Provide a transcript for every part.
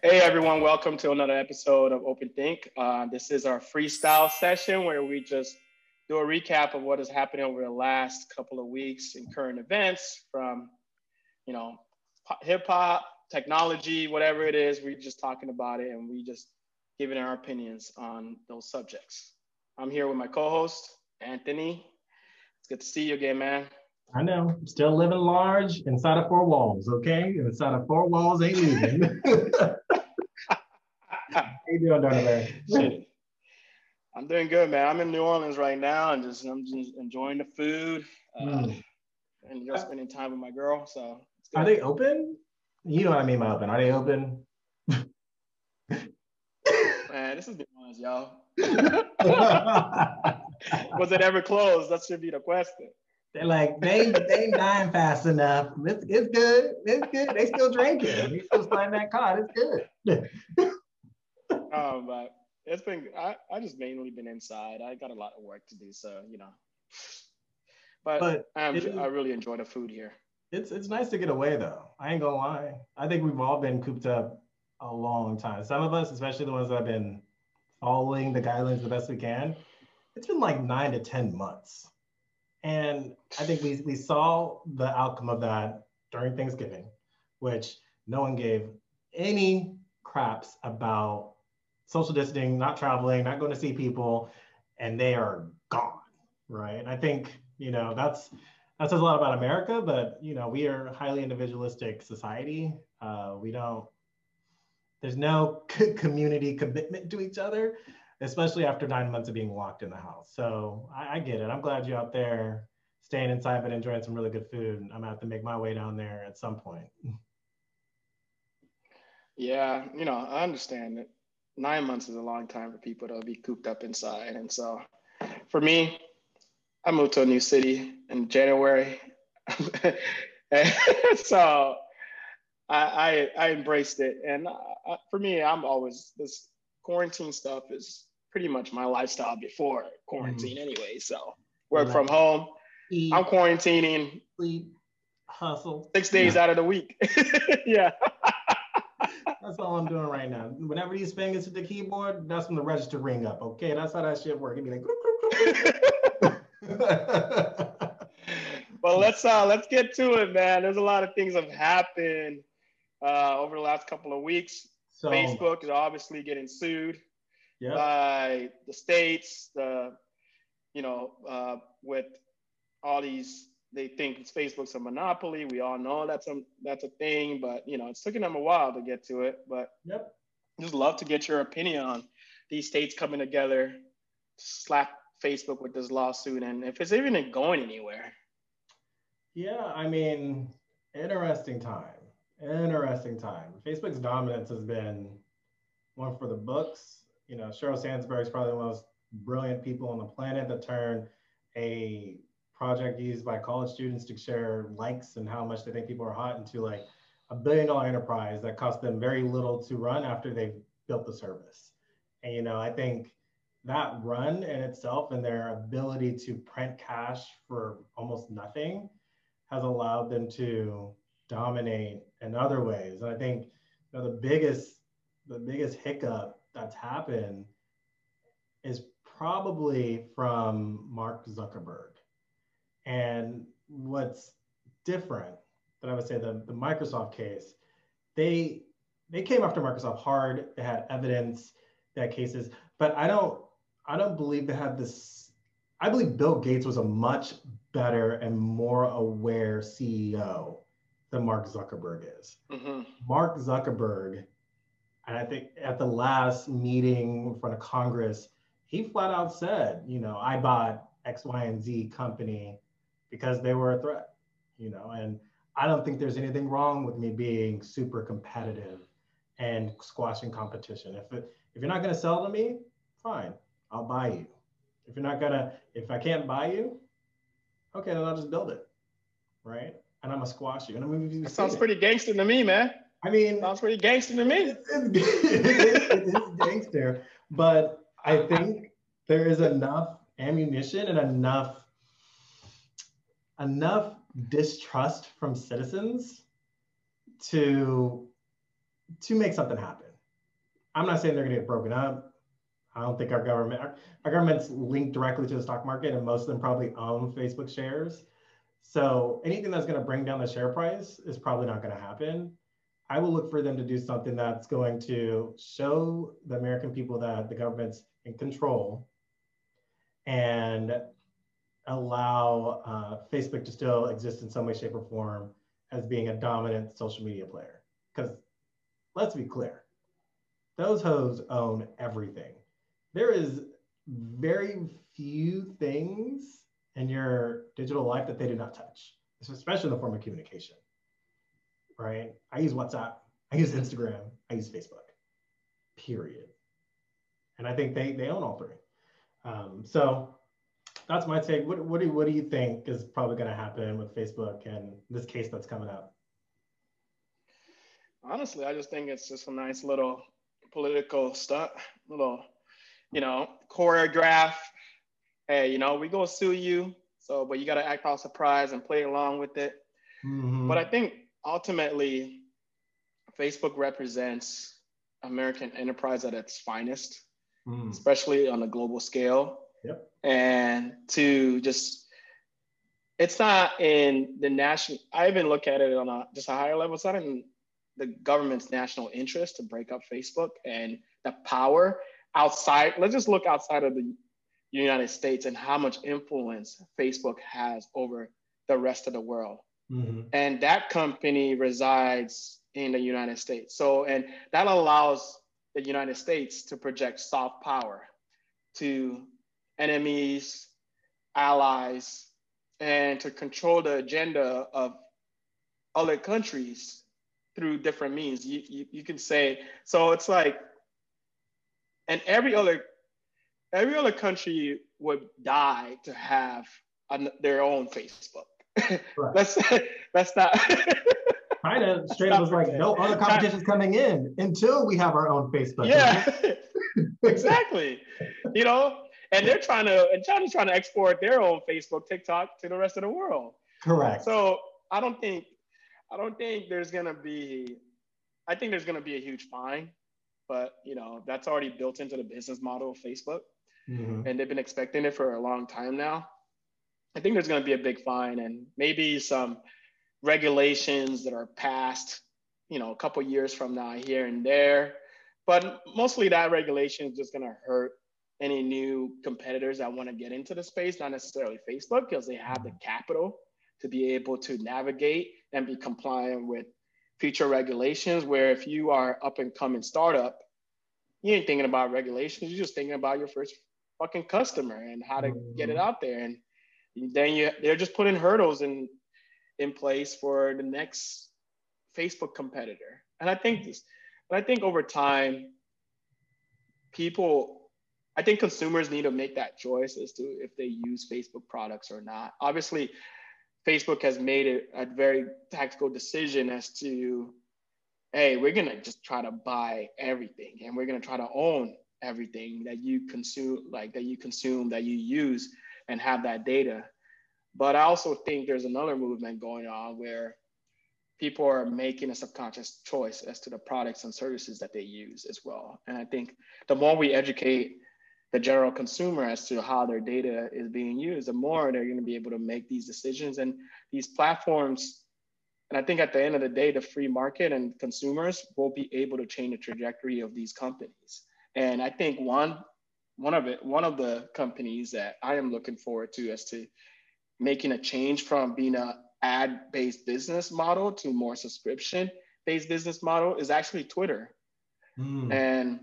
Hey everyone, welcome to another episode of Open Think. Uh, this is our freestyle session where we just do a recap of what is happening over the last couple of weeks in current events from, you know, hip hop, technology, whatever it is. We're just talking about it and we just giving our opinions on those subjects. I'm here with my co-host Anthony. It's good to see you again, man. I know. Still living large inside of four walls, okay? Inside of four walls ain't leaving. How you doing, Donovan? I'm doing good, man. I'm in New Orleans right now, and just I'm just enjoying the food, uh, mm. and just spending time with my girl. So, are they open? You know what I mean by open. Are they open? man, this is New Orleans, y'all. Was it ever closed? That should be the question. They're like, they they dying fast enough. It's, it's good. It's good. They still drinking. They still playing that card. It's good. Um, but it's been I, I just mainly been inside. I got a lot of work to do, so you know. But, but I really enjoy the food here. It's it's nice to get away though. I ain't gonna lie. I think we've all been cooped up a long time. Some of us, especially the ones that have been following the guidelines the best we can, it's been like nine to ten months. And I think we, we saw the outcome of that during Thanksgiving, which no one gave any craps about social distancing, not traveling, not going to see people, and they are gone, right? And I think, you know, that's that says a lot about America, but you know, we are a highly individualistic society. Uh, we don't, there's no community commitment to each other especially after nine months of being locked in the house. So I, I get it. I'm glad you're out there staying inside but enjoying some really good food. I'm gonna have to make my way down there at some point. Yeah, you know, I understand that nine months is a long time for people to be cooped up inside. And so for me, I moved to a new city in January. so I, I, I embraced it. And I, for me, I'm always this quarantine stuff is pretty much my lifestyle before quarantine mm-hmm. anyway. So work from home. Eat, I'm quarantining. Sleep, hustle. Six days yeah. out of the week. yeah. That's all I'm doing right now. Whenever these fingers hit the keyboard, that's when the register ring up. Okay, that's how that shit works. It'd be like. well, let's uh let's get to it, man. There's a lot of things have happened uh, over the last couple of weeks. So, Facebook is obviously getting sued yep. by the states, the you know, uh, with all these they think Facebook's a monopoly. We all know that's a that's a thing, but you know, it's taking them a while to get to it. But yep. just love to get your opinion on these states coming together, slap Facebook with this lawsuit, and if it's even going anywhere. Yeah, I mean, interesting time. Interesting time. Facebook's dominance has been one for the books. You know, Sheryl Sandberg is probably one of the most brilliant people on the planet that turned a project used by college students to share likes and how much they think people are hot into like a billion dollar enterprise that cost them very little to run after they've built the service. And you know, I think that run in itself and their ability to print cash for almost nothing has allowed them to dominate in other ways. And I think you know, the biggest the biggest hiccup that's happened is probably from Mark Zuckerberg. And what's different that I would say the, the Microsoft case, they they came after Microsoft hard. They had evidence, they had cases, but I don't I don't believe they had this. I believe Bill Gates was a much better and more aware CEO than Mark Zuckerberg is. Mm-hmm. Mark Zuckerberg, and I think at the last meeting in front of Congress, he flat out said, you know, I bought X, Y, and Z company because they were a threat, you know, and I don't think there's anything wrong with me being super competitive and squashing competition. If it, if you're not going to sell to me, fine, I'll buy you. If you're not gonna, if I can't buy you, okay, then I'll just build it, right? and I'm gonna squash you. And I'm gonna you sounds pretty gangster to me, man. I mean, sounds pretty gangster to me. It's, it's gangster, but I think there is enough ammunition and enough enough distrust from citizens to to make something happen. I'm not saying they're going to get broken up. I don't think our government, our, our, government's linked directly to the stock market, and most of them probably own Facebook shares. So anything that's going to bring down the share price is probably not going to happen. I will look for them to do something that's going to show the American people that the government's in control and allow uh, Facebook to still exist in some way, shape, or form as being a dominant social media player. Because let's be clear, those hoes own everything. There is very few things in your digital life that they do not touch, especially in the form of communication. Right? I use WhatsApp, I use Instagram, I use Facebook, period. And I think they, they own all three. Um, so that's my take. What, what, do, what do you think is probably going to happen with Facebook and this case that's coming up? Honestly, I just think it's just a nice little political stuff, little, you know, choreograph. Hey, you know, we go sue you. So, but you got to act all surprised and play along with it. Mm-hmm. But I think ultimately, Facebook represents American enterprise at its finest, mm. especially on a global scale. Yep. And to just, it's not in the national, I even look at it on a just a higher level. It's not in the government's national interest to break up Facebook and the power outside. Let's just look outside of the United States and how much influence Facebook has over the rest of the world. Mm-hmm. And that company resides in the United States. So, and that allows the United States to project soft power to enemies, allies, and to control the agenda of other countries through different means. You, you, you can say, so it's like, and every other, every other country would die to have an, their own Facebook. Right. that's, that's not. China straight up was like, no other competition's coming in until we have our own Facebook. Yeah, exactly. You know, and they're trying to, and China's trying to export their own Facebook, TikTok to the rest of the world. Correct. So I don't think I don't think there's gonna be. I think there's gonna be a huge fine, but you know that's already built into the business model of Facebook, mm-hmm. and they've been expecting it for a long time now. I think there's gonna be a big fine and maybe some regulations that are passed, you know, a couple years from now here and there. But mostly that regulation is just gonna hurt any new competitors that want to get into the space, not necessarily Facebook, because they have the capital to be able to navigate and be compliant with future regulations. Where if you are up and coming startup, you ain't thinking about regulations, you're just thinking about your first fucking customer and how to get it mm-hmm. out there. And then you they're just putting hurdles in in place for the next Facebook competitor. And I think this, but I think over time, people I think consumers need to make that choice as to if they use Facebook products or not. Obviously, Facebook has made it a very tactical decision as to, hey, we're gonna just try to buy everything and we're gonna try to own everything that you consume, like that you consume, that you use, and have that data. But I also think there's another movement going on where people are making a subconscious choice as to the products and services that they use as well. And I think the more we educate the general consumer as to how their data is being used, the more they're going to be able to make these decisions. And these platforms, and I think at the end of the day, the free market and consumers will be able to change the trajectory of these companies. And I think one one of it, one of the companies that I am looking forward to as to making a change from being a ad-based business model to more subscription-based business model is actually Twitter. Mm. And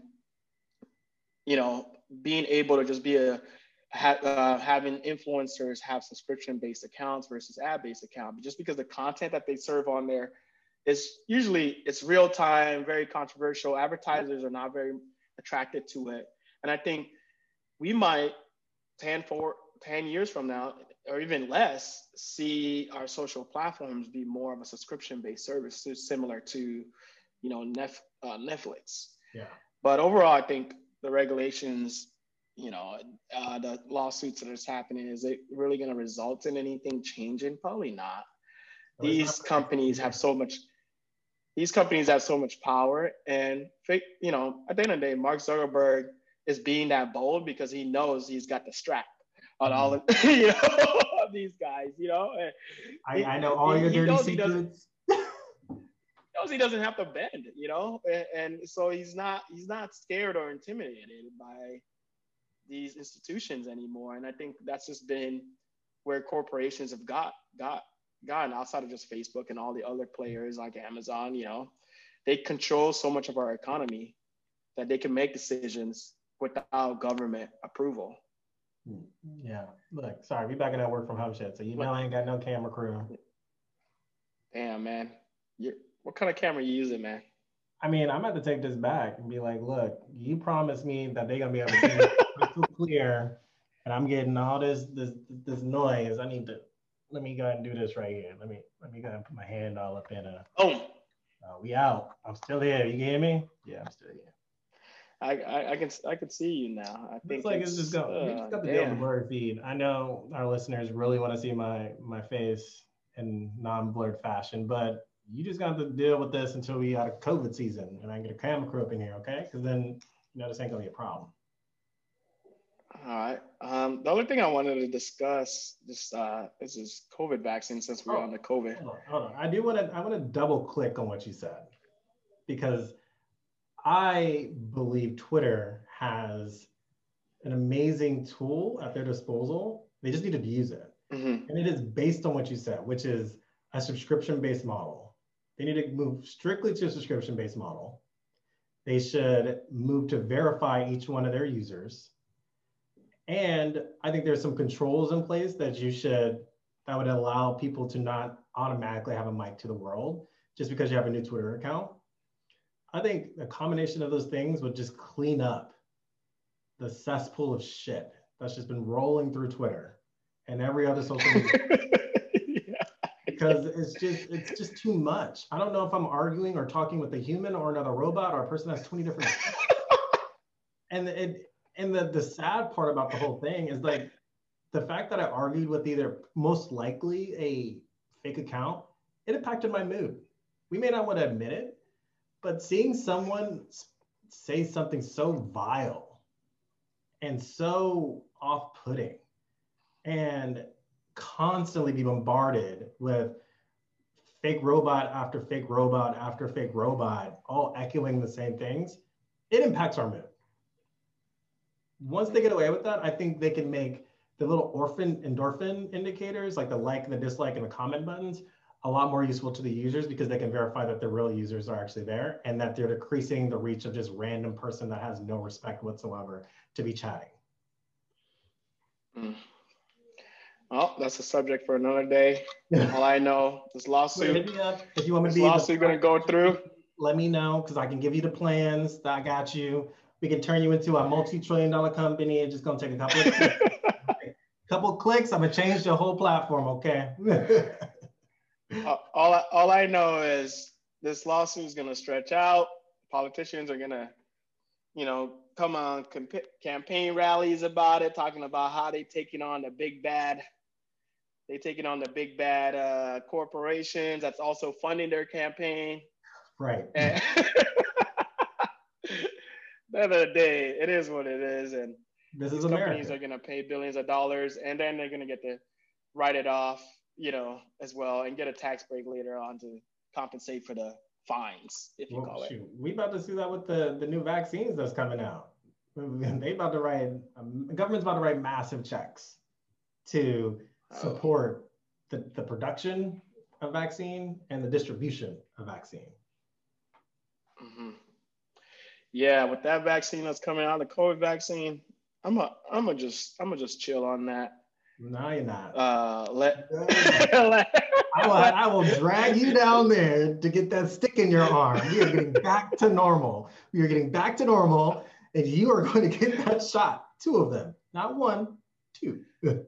you know, being able to just be a ha, uh, having influencers have subscription based accounts versus ad based account just because the content that they serve on there is usually it's real time very controversial. Advertisers are not very attracted to it. And i think we might 10 for 10 years from now or even less see our social platforms be more of a subscription based service similar to you know uh, netflix. Yeah. But overall i think the regulations, you know, uh, the lawsuits that is happening, is it really going to result in anything changing? Probably not. These companies have so much. these companies have so much power, and you know, at the end of the day, Mark Zuckerberg is being that bold because he knows he's got the strap on all of Mm-hmm. you know these guys. You know, I, I know all he- your dirty he secrets. Knows he doesn't have to bend, you know, and, and so he's not he's not scared or intimidated by these institutions anymore. And I think that's just been where corporations have got got gotten outside of just Facebook and all the other players like Amazon. You know, they control so much of our economy that they can make decisions without government approval. Hmm. Yeah. Look, sorry, we back in that work from home shit. So you know I ain't got no camera crew. Damn, man, you what kind of camera you using, man? I mean, I'm about to take this back and be like, look, you promised me that they're gonna be able to see it crystal clear, and I'm getting all this this this noise. I need to let me go ahead and do this right here. Let me let me go ahead and put my hand all up in a. Oh, Uh, we out. I'm still here. You can hear me? Yeah, I'm still here. I, I, I can I can see you now. I think like it's just going. we uh, just got to deal with the blurred feed. I know our listeners really want to see my my face in non-blurred fashion, but you just got to deal with this until we out of COVID season, and I get a camera crew up in here, okay? Because then you know this ain't gonna be a problem. All right. Um, the only thing I wanted to discuss this uh, this is COVID vaccine since we're Oh. on the COVID. Hold on, hold on. I do want to I want to double click on what you said because I believe Twitter has an amazing tool at their disposal. They just need to use it. Mhm. And it is based on what you said, which is a subscription based model. They need to move strictly to a subscription based model. They should move to verify each one of their users. And I think there's some controls in place that you should, that would allow people to not automatically have a mic to the world just because you have a new Twitter account. I think a combination of those things would just clean up the cesspool of shit that's just been rolling through Twitter and every other social media. because it's just it's just too much. I don't know if I'm arguing or talking with a human or another robot or a person that's 20 different. and it and the the sad part about the whole thing is like the fact that I argued with either most likely a fake account, it impacted my mood. We may not want to admit it, but seeing someone say something so vile and so off-putting and constantly be bombarded with fake robot after fake robot after fake robot, all echoing the same things, it impacts our mood. Once they get away with that, I think they can make the little orphan endorphin indicators, like the like the dislike and the comment buttons, a lot more useful to the users because they can verify that the real users are actually there and that they're decreasing the reach of just random person that has no respect whatsoever to be chatting. Mm. Well, that's a subject for another day. All I know, this lawsuit, if you want me to be the- lawsuit gonna go through. let me know because I can give you the plans. I got you. We can turn you into a multi-trillion dollar company. It's just gonna take a couple of clicks. couple of clicks. I'm gonna change the whole platform. Okay. Uh, all, I, all I know is this lawsuit is going to stretch out. Politicians are going to, you know, come on camp- campaign rallies about it, talking about how they're taking on the big bad. They taking on the big bad uh, corporations that's also funding their campaign. right. And the end of the day, it is what it is, and This these is companies America. are going to pay billions of dollars and then they're going to get to write it off you know as well and get a tax break later on to compensate for the fines if you Well, call it we about to see that with the, the new vaccines that's coming out. They about to write, um, government's about to write massive checks to. Support the, the production of vaccine and the distribution of vaccine. Mhm. yeah with that vaccine that's coming out the covid vaccine i'm a i'm a just i'm gonna just chill on that No, you're not. uh let, I will, I will drag you down there to get that stick in your arm. We are getting back to normal. We are getting back to normal, and you are going to get that shot. Two of them, not one, two.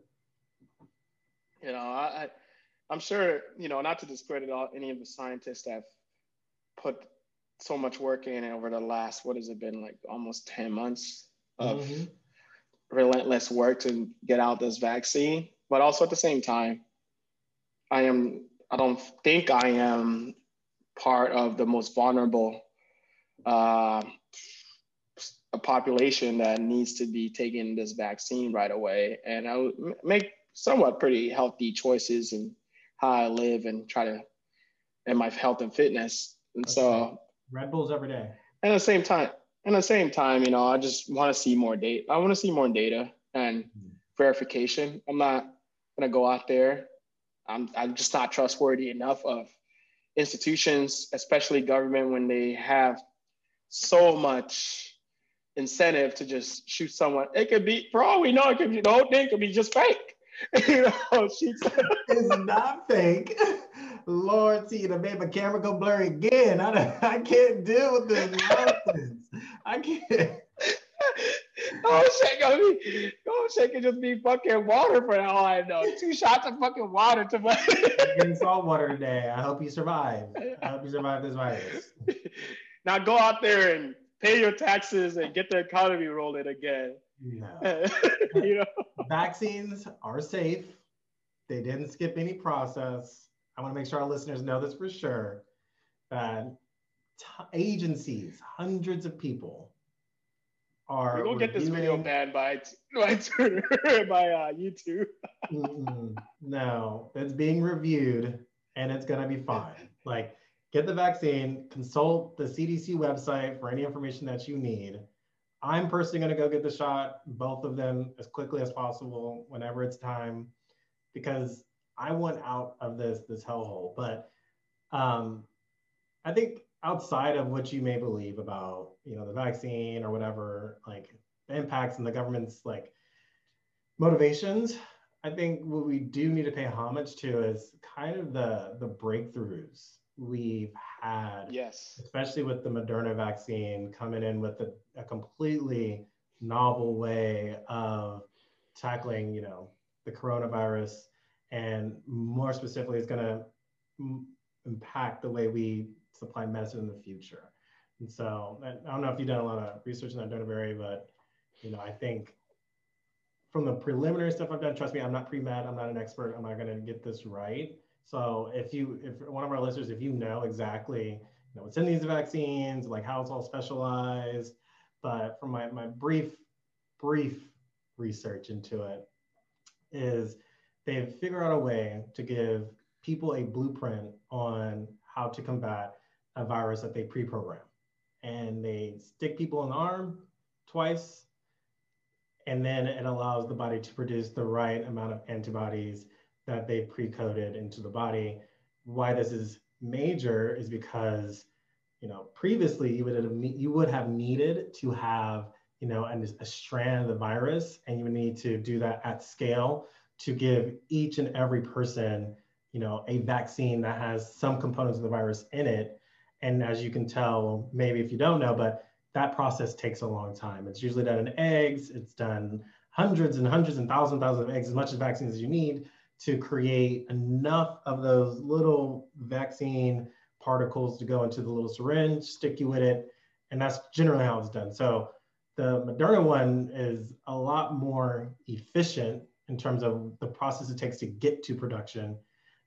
you know I, I i'm sure you know not to discredit all, any of the scientists that have put so much work in over the last what has it been like almost 10 months of Mhm. relentless work to get out this vaccine but also at the same time i am i don't think i am part of the most vulnerable uh, population that needs to be taking this vaccine right away. And I would make somewhat pretty healthy choices and how I live and try to, and my health and fitness. And That's so, right. Red Bulls every day. And at the same time, at the same time, you know, I just want to see more data. I want to see more data and mm-hmm. verification. I'm not gonna go out there. I'm I'm just not trustworthy enough of institutions, especially government, when they have so much incentive to just shoot someone. It could be, for all we know, it could be the whole thing could be just fake. you know, she's it's not fake. Lord, see, the made my camera go blurry again. I, I can't deal with this nonsense. I can't. oh shit, gonna be, oh shit could just be fucking water for all I know. Two shots of fucking water to my. getting salt water today. I hope you survive. I hope you survive this virus. Now go out there and pay your taxes and get the economy rolling again. No. you know? Vaccines are safe. They didn't skip any process. I want to make sure our listeners know this for sure. That t- agencies, hundreds of people, are. Gonna get this video banned by by Twitter, by uh, YouTube. no, it's being reviewed, and it's gonna be fine. Like, get the vaccine. Consult the CDC website for any information that you need. I'm personally going to go get the shot, both of them, as quickly as possible, whenever it's time, because I want out of this this hellhole. But um, I think outside of what you may believe about, you know, the vaccine or whatever, like the impacts and the government's like motivations, I think what we do need to pay homage to is kind of the the breakthroughs we've had. Yes. Especially with the Moderna vaccine coming in with a, a completely novel way of tackling, you know, the coronavirus, and more specifically, it's going to m- impact the way we supply medicine in the future. And so, I don't know if you've done a lot of research in that, Dr. Berry, but you know, I think from the preliminary stuff I've done, trust me, I'm not pre-med, I'm not an expert, I'm not going to get this right. So if you, if one of our listeners, if you know exactly, you know, what's in these vaccines, like how it's all specialized, but from my, my brief, brief research into it is they've figured out a way to give people a blueprint on how to combat a virus that they pre-program. And they stick people in the arm twice, and then it allows the body to produce the right amount of antibodies that they pre-coded into the body. Why this is major is because, you know, previously you would have you would have needed to have, you know, a, a strand of the virus, and you would need to do that at scale to give each and every person, you know, a vaccine that has some components of the virus in it. And as you can tell, maybe if you don't know, but that process takes a long time. It's usually done in eggs. It's done hundreds and hundreds and thousands and thousands of eggs, as much as vaccines as you need to create enough of those little vaccine particles to go into the little syringe, stick you with it. And that's generally how it's done. So the Moderna one is a lot more efficient in terms of the process it takes to get to production.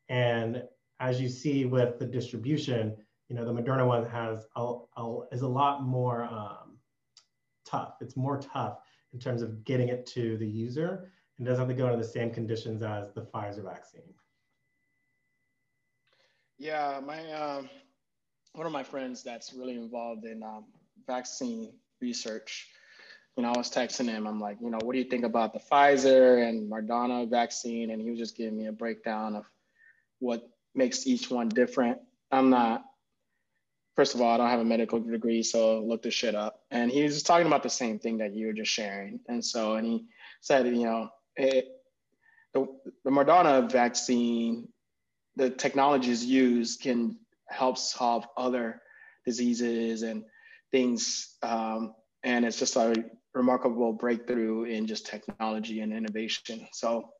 And as you see with the distribution, you know, the Moderna one has a, a is a lot more um, tough. It's more tough in terms of getting it to the user and doesn't have to go under the same conditions as the Pfizer vaccine. Yeah, my um, one of my friends that's really involved in um, vaccine research. You know, I was texting him. I'm like, you know, what do you think about the Pfizer and Moderna vaccine? And he was just giving me a breakdown of what makes each one different. I'm not. First of all, I don't have a medical degree, so look this shit up. And he was just talking about the same thing that you were just sharing. And so, and he said, you know, it, the, the Moderna vaccine, the technologies used can help solve other diseases and things. Um, and it's just a remarkable breakthrough in just technology and innovation. So,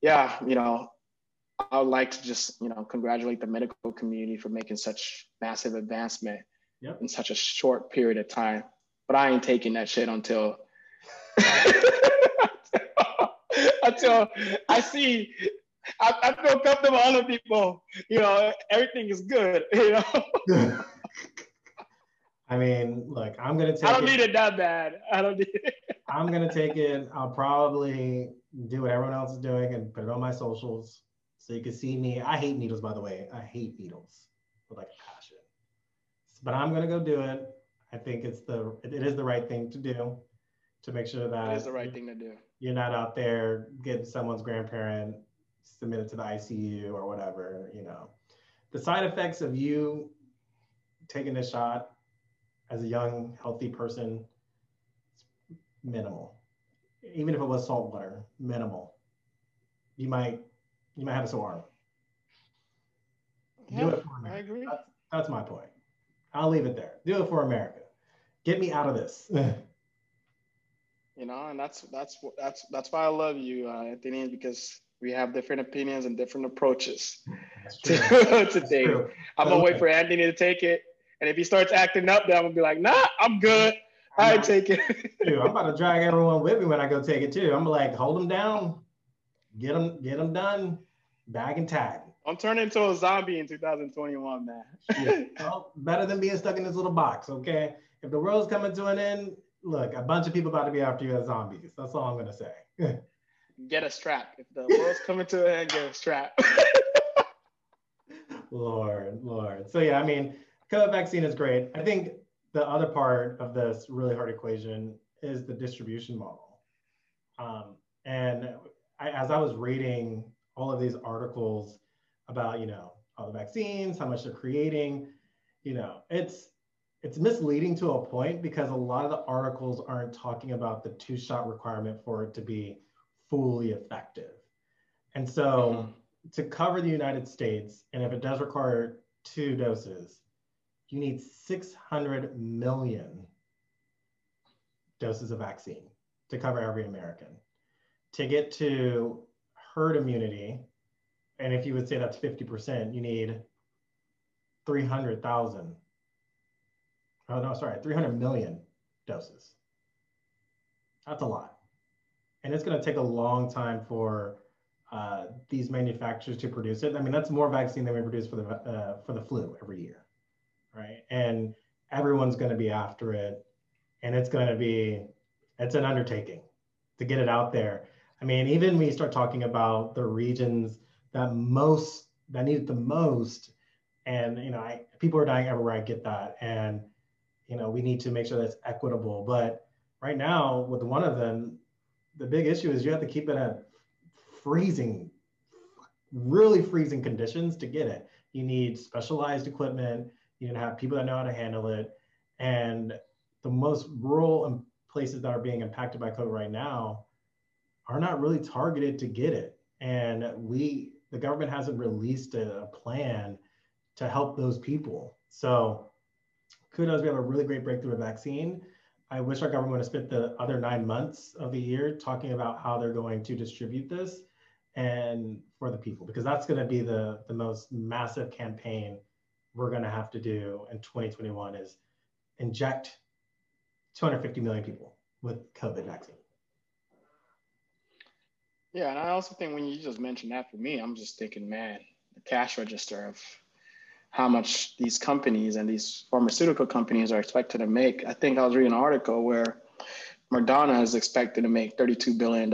yeah, you know, I would like to just, you know, congratulate the medical community for making such massive advancement yep. in such a short period of time. But I ain't taking that shit until until I see I, I feel comfortable other people, you know, everything is good, you know. I mean, look, I'm gonna take. I don't it. need it that bad. I don't need it. I'm gonna take it. I'll probably do what everyone else is doing and put it on my socials so you can see me. I hate needles, by the way. I hate needles with like a passion. But I'm gonna go do it. I think it's the it is the right thing to do to make sure that it is the right thing to do. You're not out there getting someone's grandparent submitted to the ICU or whatever. You know, the side effects of you taking a shot as a young, healthy person, minimal. Even if it was salt water, minimal. You might you might have a sore arm. Yeah, Do it for America. I agree. That's, that's my point. I'll leave it there. Do it for America. Get me out of this. you know, and that's that's that's that's why I love you, uh, Anthony, because we have different opinions and different approaches to, to things. I'm gonna wait for Anthony to take it and if he starts acting up, then I'm gonna be like, nah, I'm good. I take it. Dude, I'm about to drag everyone with me when I go take it too. I'm like, hold them down, get them, get them done, bag and tag. I'm turning into a zombie in 2021, man. yeah. well, better than being stuck in this little box, okay? If the world's coming to an end, look, a bunch of people about to be after you as zombies. That's all I'm gonna say. get a strap. If the world's coming to an end, get a strap. Lord, Lord. So yeah, I mean, COVID vaccine is great. I think the other part of this really hard equation is the distribution model. Um, and I, as I was reading all of these articles about, you know, all the vaccines, how much they're creating, you know, it's it's misleading to a point because a lot of the articles aren't talking about the two shot requirement for it to be fully effective. And so mm-hmm. to cover the United States, and if it does require two doses, you need 600 million doses of vaccine to cover every American. To get to herd immunity, and if you would say that's 50%, you need 300,000. Oh, no, sorry, 300 million doses. That's a lot. And it's going to take a long time for uh, these manufacturers to produce it. I mean, that's more vaccine than we produce for the, uh, for the flu every year right? And everyone's going to be after it, and it's going to be it's an undertaking to get it out there. I mean, even when you start talking about the regions that most that need it the most, and you know, I, people are dying everywhere. I get that, and you know, we need to make sure that's equitable. But right now, with one of them, the big issue is you have to keep it at freezing, really freezing conditions to get it. You need specialized equipment you can have people that know how to handle it. And the most rural places that are being impacted by COVID right now are not really targeted to get it. And we, the government hasn't released a, a plan to help those people. So kudos, we have a really great breakthrough vaccine. I wish our government would have spent the other nine months of the year talking about how they're going to distribute this and for the people, because that's going to be the, the most massive campaign we're going to have to do in 2021 is inject 250 million people with COVID vaccine. Yeah, and I also think when you just mentioned that for me, I'm just thinking, man, the cash register of how much these companies and these pharmaceutical companies are expected to make. I think I was reading an article where Moderna is expected to make $32 billion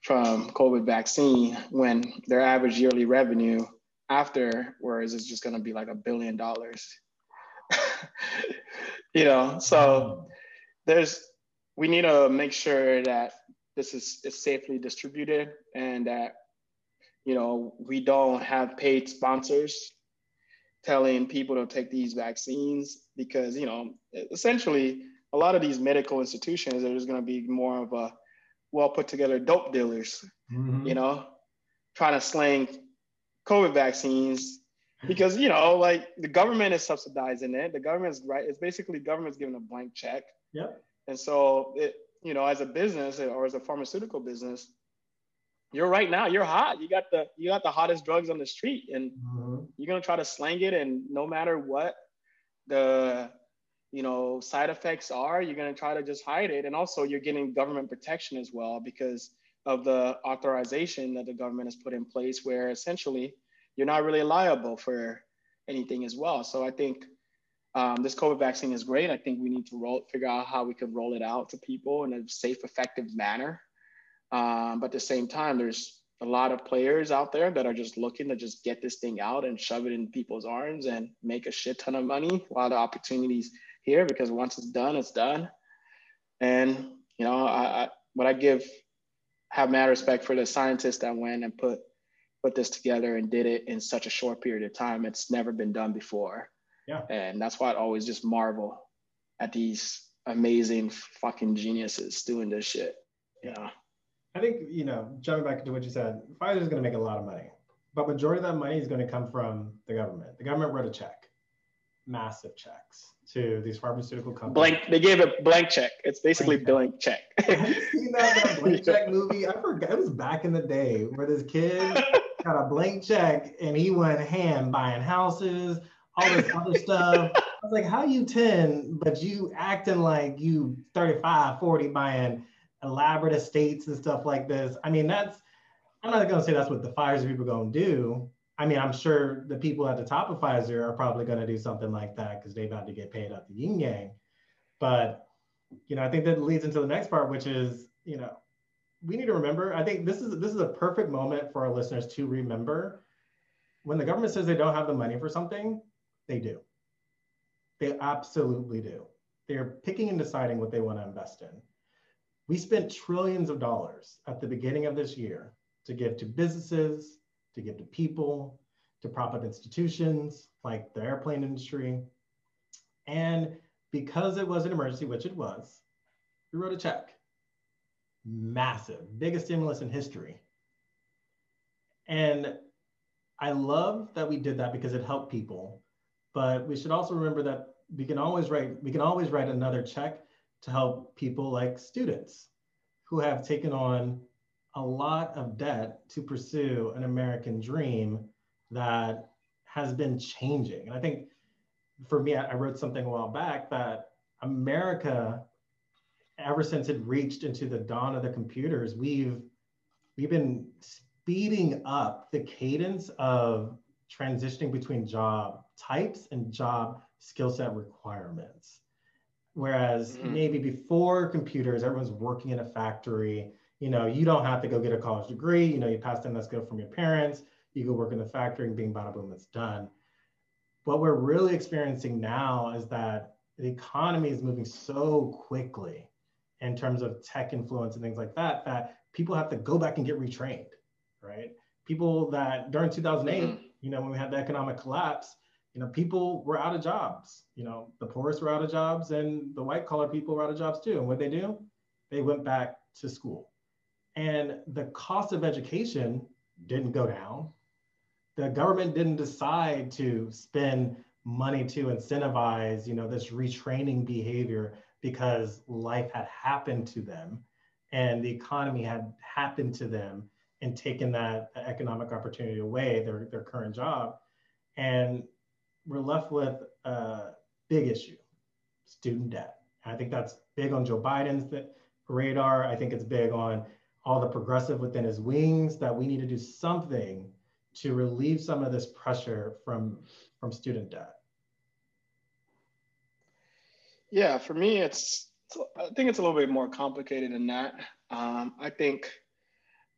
from COVID vaccine when their average yearly revenue after, afterwards it's just going to be like a billion dollars you know so there's we need to make sure that this is, is safely distributed and that you know we don't have paid sponsors telling people to take these vaccines because you know essentially a lot of these medical institutions are just going to be more of a well put together dope dealers mm-hmm. you know trying to slang COVID vaccines because you know, like the government is subsidizing it. The government's right. It's basically government's giving a blank check. Yeah. And so it, you know, as a business or as a pharmaceutical business, you're right now. You're hot. You got the you got the hottest drugs on the street, and mm-hmm. you're gonna try to slang it. And no matter what the you know side effects are, you're gonna try to just hide it. And also, you're getting government protection as well because of the authorization that the government has put in place, where essentially you're not really liable for anything as well. So I think um, this COVID vaccine is great. I think we need to roll, figure out how we can roll it out to people in a safe, effective manner. Um, but at the same time, there's a lot of players out there that are just looking to just get this thing out and shove it in people's arms and make a shit ton of money A lot of opportunities here because once it's done, it's done. And you know, I, I what I give have mad respect for the scientists that went and put put this together and did it in such a short period of time. It's never been done before. Yeah. And that's why I always just marvel at these amazing fucking geniuses doing this shit. Yeah. I think, you know, jumping back to what you said, Pfizer is going to make a lot of money, but majority of that money is going to come from the government. The government wrote a check, massive checks to these pharmaceutical companies. Blank, they gave a blank check. It's basically blank, check. Have you seen that, that blank check movie? I forgot. It was back in the day where this kid got a blank check and he went ham buying houses, all this other stuff. I was like, how you 10, but you acting like you 35, 40 buying elaborate estates and stuff like this. I mean, that's, I'm not gonna say that's what the Pfizer people gonna do. I mean, I'm sure the people at the top of Pfizer are probably gonna do something like that because they about to get paid out the yin yang. But, you know, I think that leads into the next part, which is, you know, we need to remember, I think this is this is a perfect moment for our listeners to remember when the government says they don't have the money for something, they do. They absolutely do. They're picking and deciding what they want to invest in. We spent trillions of dollars at the beginning of this year to give to businesses, to give to people, to prop up institutions like the airplane industry. And because it was an emergency, which it was, we wrote a check massive, biggest stimulus in history. And I love that we did that because it helped people. But we should also remember that we can always write we can always write another check to help people like students who have taken on a lot of debt to pursue an American dream that has been changing. And I think for me, I wrote something a while back that America ever since it reached into the dawn of the computers, we've we've been speeding up the cadence of transitioning between job types and job skill set requirements. Whereas mm-hmm. maybe before computers, everyone's working in a factory. You know, you don't have to go get a college degree. You know, you pass let's go from your parents. You go work in the factory and being bada boom, it's done. What we're really experiencing now is that the economy is moving so quickly in terms of tech influence and things like that, that people have to go back and get retrained, right? People that during 2008, mm-hmm. you know, when we had the economic collapse, you know, people were out of jobs. You know, the poorest were out of jobs and the white collar people were out of jobs too. And what they do? They went back to school. And the cost of education didn't go down. The government didn't decide to spend money to incentivize, you know, this retraining behavior because life had happened to them and the economy had happened to them and taken that economic opportunity away, their, their current job. And we're left with a big issue, student debt. I think that's big on Joe Biden's radar. I think it's big on all the progressive within his wings that we need to do something to relieve some of this pressure from, from student debt. Yeah, for me, it's, I think it's a little bit more complicated than that. Um, I think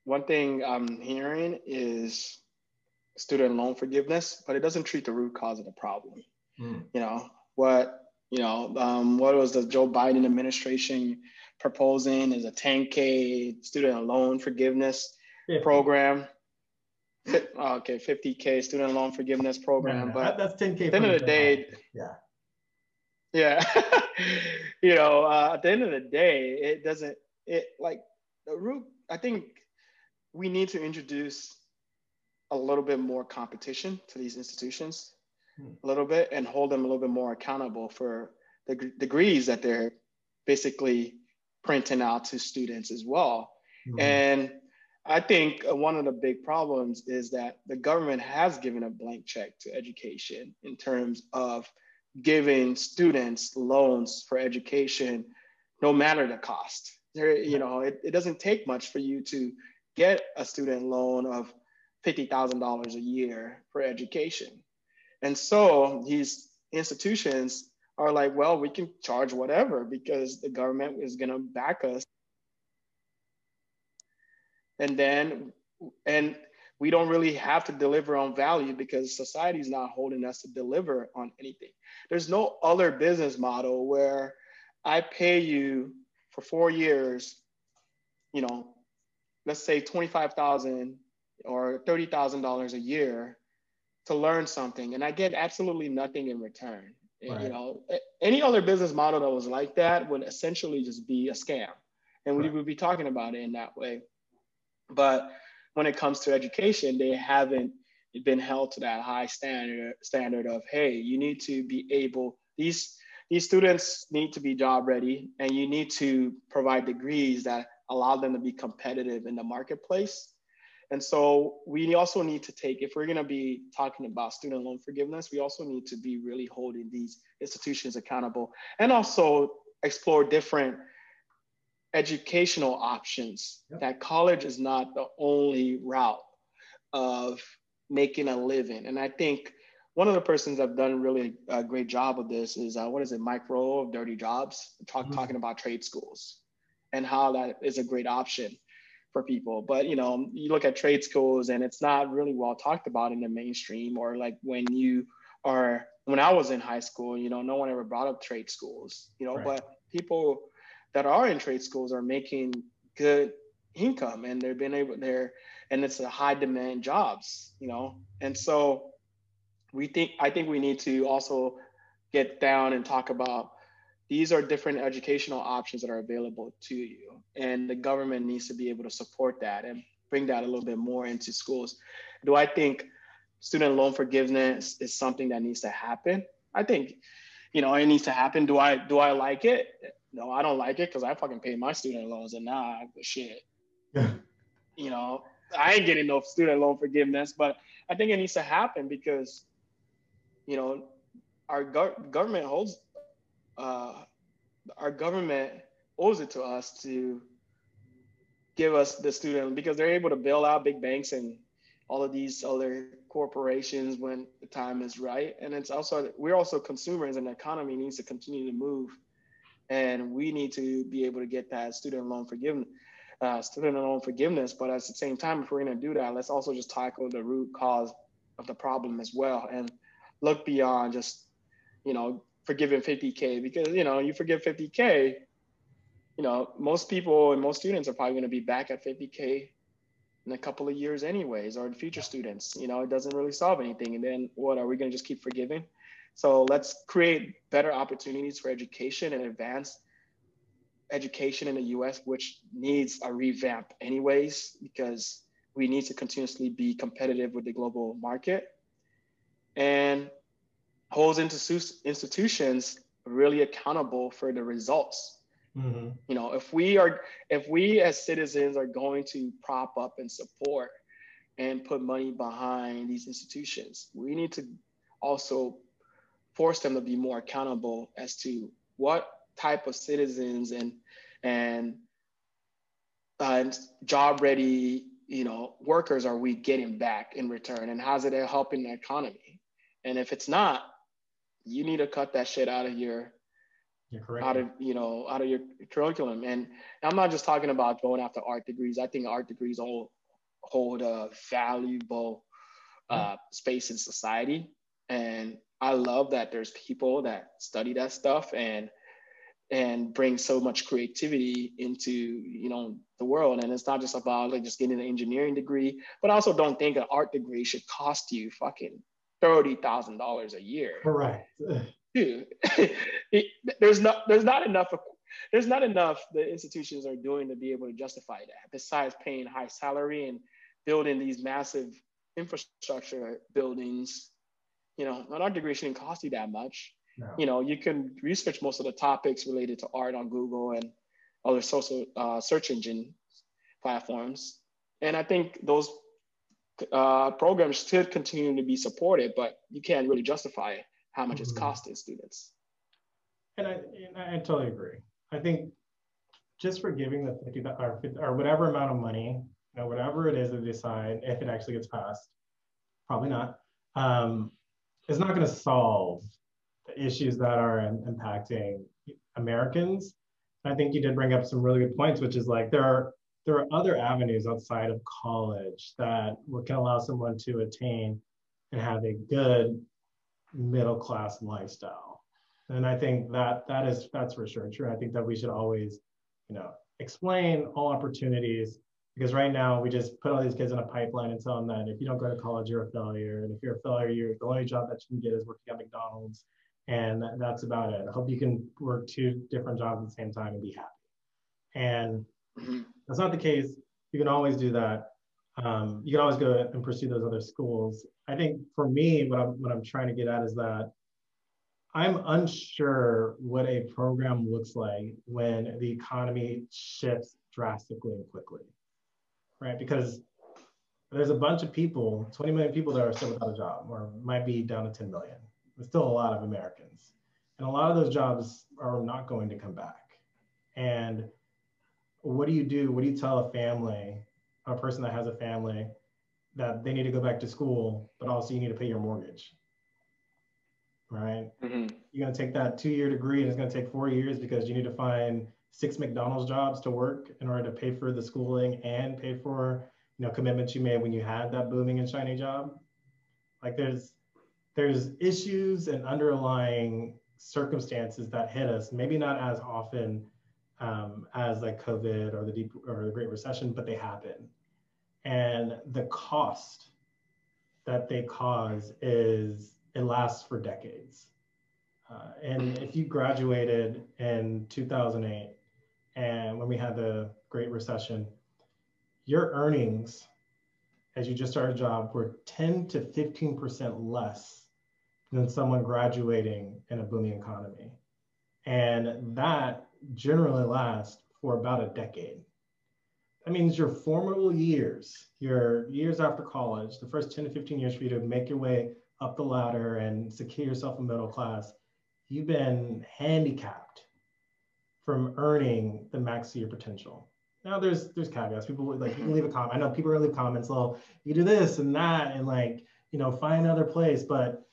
one thing I'm hearing is student loan forgiveness, but it doesn't treat the root cause of the problem. Mm. You know what? You know um, what was the Joe Biden administration proposing is a 10k student loan forgiveness 50. program. Okay, 50k student loan forgiveness program, no, no, but that's 10k. At the end of the day, yeah, yeah. you know, uh, at the end of the day, it doesn't, it like the root, I think we need to introduce a little bit more competition to these institutions hmm. a little bit and hold them a little bit more accountable for the g- degrees that they're basically printing out to students as well. Hmm. And I think one of the big problems is that the government has given a blank check to education in terms of giving students loans for education, no matter the cost. There, you know, it, it doesn't take much for you to get a student loan of $50,000 a year for education. And so these institutions are like, well, we can charge whatever because the government is going to back us. And then, and we don't really have to deliver on value because society is not holding us to deliver on anything. There's no other business model where I pay you for four years, you know, let's say 25,000 or $30,000 a year to learn something and I get absolutely nothing in return. Right. You know, any other business model that was like that would essentially just be a scam. And we would be talking about it in that way. But when it comes to education, they haven't been held to that high standard standard of, hey, you need to be able, these these students need to be job ready and you need to provide degrees that allow them to be competitive in the marketplace. And so we also need to take, if we're going to be talking about student loan forgiveness, we also need to be really holding these institutions accountable and also explore different educational options yep. that college is not the only route of making a living. And I think one of the persons have done really a great job of this is uh, what is it, Mike Rowe of Dirty Jobs, talk, mm-hmm. talking about trade schools and how that is a great option for people. But you know, you look at trade schools and it's not really well talked about in the mainstream. Or like when you are when I was in high school, you know, no one ever brought up trade schools. You know, right. but people that are in trade schools are making good income and they've been able there and it's a high demand jobs. You know, and so we think I think we need to also get down and talk about these are different educational options that are available to you and the government needs to be able to support that and bring that a little bit more into schools. Do i think student loan forgiveness is something that needs to happen? I think you know it needs to happen. Do i do i like it? No i don't like it because i fucking paid my student loans and now i shit. Yeah. you know i ain't getting no student loan forgiveness but i think it needs to happen because you know our go- government holds uh, our government owes it to us to give us the student because they're able to bail out big banks and all of these other corporations when the time is right. And it's also we're also consumers and the economy needs to continue to move. And we need to be able to get that student loan forgiveness, uh, student loan forgiveness. But at the same time, if we're going to do that, let's also just tackle the root cause of the problem as well and look beyond just, you know, forgiving 50K because, you know, you forgive 50K, you know, most people and most students are probably going to be back at 50K in a couple of years anyways, or future students, you know, it doesn't really solve anything. And then what, are we going to just keep forgiving? So let's create better opportunities for education and advance education in the US, which needs a revamp anyways, because we need to continuously be competitive with the global market. And holds institutions really accountable for the results. Mm-hmm. You know, if we are, if we as citizens are going to prop up and support and put money behind these institutions, we need to also force them to be more accountable as to what type of citizens and and uh, job ready you know workers are we getting back in return and how's it helping the economy and if it's not you need to cut that shit out of your out of you know out of your curriculum. And i'm not just talking about going after art degrees. I think art degrees all hold a valuable uh, space in society. And i love that there's people that study that stuff and and bring so much creativity into you know the world. And it's not just about like just getting an engineering degree but I also don't think an art degree should cost you fucking thirty thousand dollars a year. Correct. Dude, it, there's not there's not enough there's not enough the institutions are doing to be able to justify that. Besides paying high salary and building these massive infrastructure buildings, you know, an art degree shouldn't cost you that much. No. You know, you can research most of the topics related to art on Google and other social uh, search engine platforms. And I think those uh, programs should continue to be supported, but you can't really justify how much mm-hmm. it's costing students. And I, and I totally agree. I think just for giving the 50 or, or whatever amount of money, you know, whatever it is that they decide, if it actually gets passed, probably not, um, it's not going to solve the issues that are impacting Americans. I think you did bring up some really good points, which is like there are there are other avenues outside of college that can allow someone to attain and have a good middle class lifestyle. And I think that that is that's for sure true. I think that we should always, you know, explain all opportunities because right now we just put all these kids in a pipeline and tell them that if you don't go to college, you're a failure. And if you're a failure, you're the only job that you can get is working at McDonald's. And that's about it. I hope you can work two different jobs at the same time and be happy. And mm-hmm. That's not the case. You can always do that. Um, you can always go and pursue those other schools. I think for me, what I'm what I'm trying to get at is that I'm unsure what a program looks like when the economy shifts drastically and quickly, right? Because there's a bunch of people, 20 million people that are still without a job, or might be down to 10 million. There's still a lot of Americans. And a lot of those jobs are not going to come back. And what do you do? What do you tell a family, a person that has a family, that they need to go back to school, but also you need to pay your mortgage? Right? Mm-hmm. You're going to take that two year degree and it's going to take four years because you need to find six McDonald's jobs to work in order to pay for the schooling and pay for you know commitments you made when you had that booming and shiny job. Like there's there's issues and underlying circumstances that hit us, maybe not as often um, as like COVID or the deep or the Great Recession, but they happen. And the cost that they cause is it lasts for decades. Uh, and if you graduated in 2008 and when we had the Great Recession, your earnings as you just started a job were 10 to 15% less than someone graduating in a booming economy. And that generally last for about a decade. That means your formidable years, your years after college, the first 10 to 15 years for you to make your way up the ladder and secure yourself a middle class, you've been handicapped from earning the max of your potential. Now there's there's caveats. People like you can leave a comment. I know people are leave comments, well, you do this and that, and like, you know, find another place. But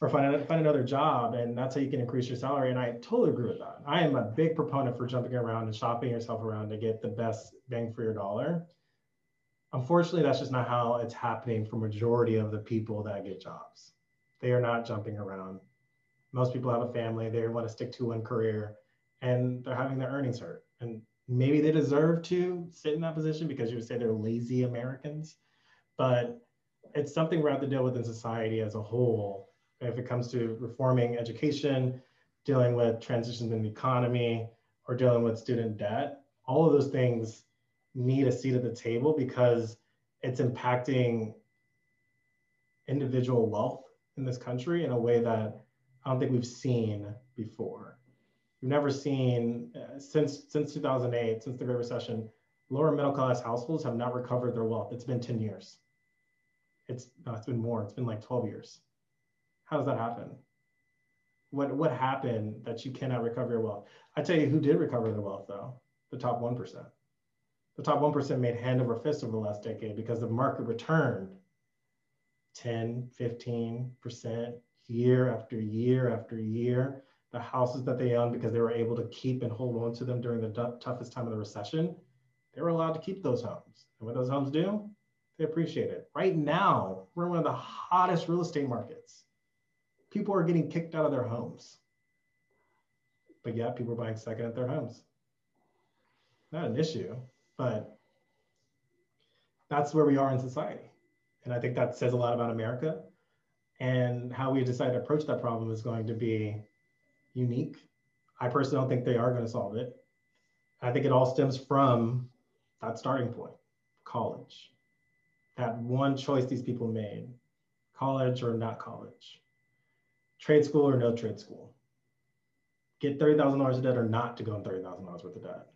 or find, find another job and that's how you can increase your salary. And I totally agree with that. I am a big proponent for jumping around and shopping yourself around to get the best bang for your dollar. Unfortunately, that's just not how it's happening for majority of the people that get jobs. They are not jumping around. Most people have a family, they want to stick to one career and they're having their earnings hurt. And maybe they deserve to sit in that position because you would say they're lazy Americans, but it's something we have to deal with in society as a whole if it comes to reforming education, dealing with transitions in the economy, or dealing with student debt, all of those things need a seat at the table because it's impacting individual wealth in this country in a way that I don't think we've seen before. We've never seen uh, since since 2008, since the Great Recession, lower middle class households have not recovered their wealth. It's been 10 years. It's no, it's been more. It's been like 12 years. How does that happen? What what happened that you cannot recover your wealth? I tell you who did recover their wealth though, the top 1%. The top 1% made hand over fist over the last decade because the market returned 10, 15% year after year after year. The houses that they owned because they were able to keep and hold on to them during the toughest time of the recession, they were allowed to keep those homes. And what those homes do, they appreciate it. Right now, we're in one of the hottest real estate markets people are getting kicked out of their homes. But yeah, people are buying second at their homes. Not an issue, but that's where we are in society. And I think that says a lot about America. And how we decide to approach that problem is going to be unique. I personally don't think they are going to solve it. I think it all stems from that starting point college. That one choice these people made college or not college trade school or no trade school. Get $30,000 of debt or not to go on $30,000 worth of debt.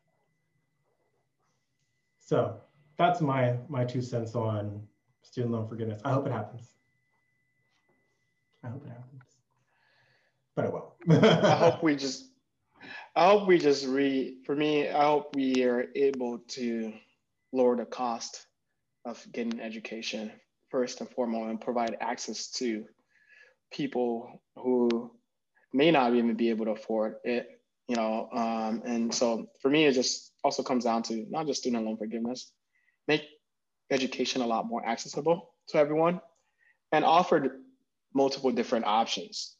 So that's my, my two cents on student loan forgiveness. I hope it happens. I hope it happens. But it will. I hope we just I hope we just re for me, I hope we are able to lower the cost of getting education first and foremost and provide access to people who may not even be able to afford it, you know. Um, and so for me, it just also comes down to not just student loan forgiveness, make education a lot more accessible to everyone and offer multiple different options,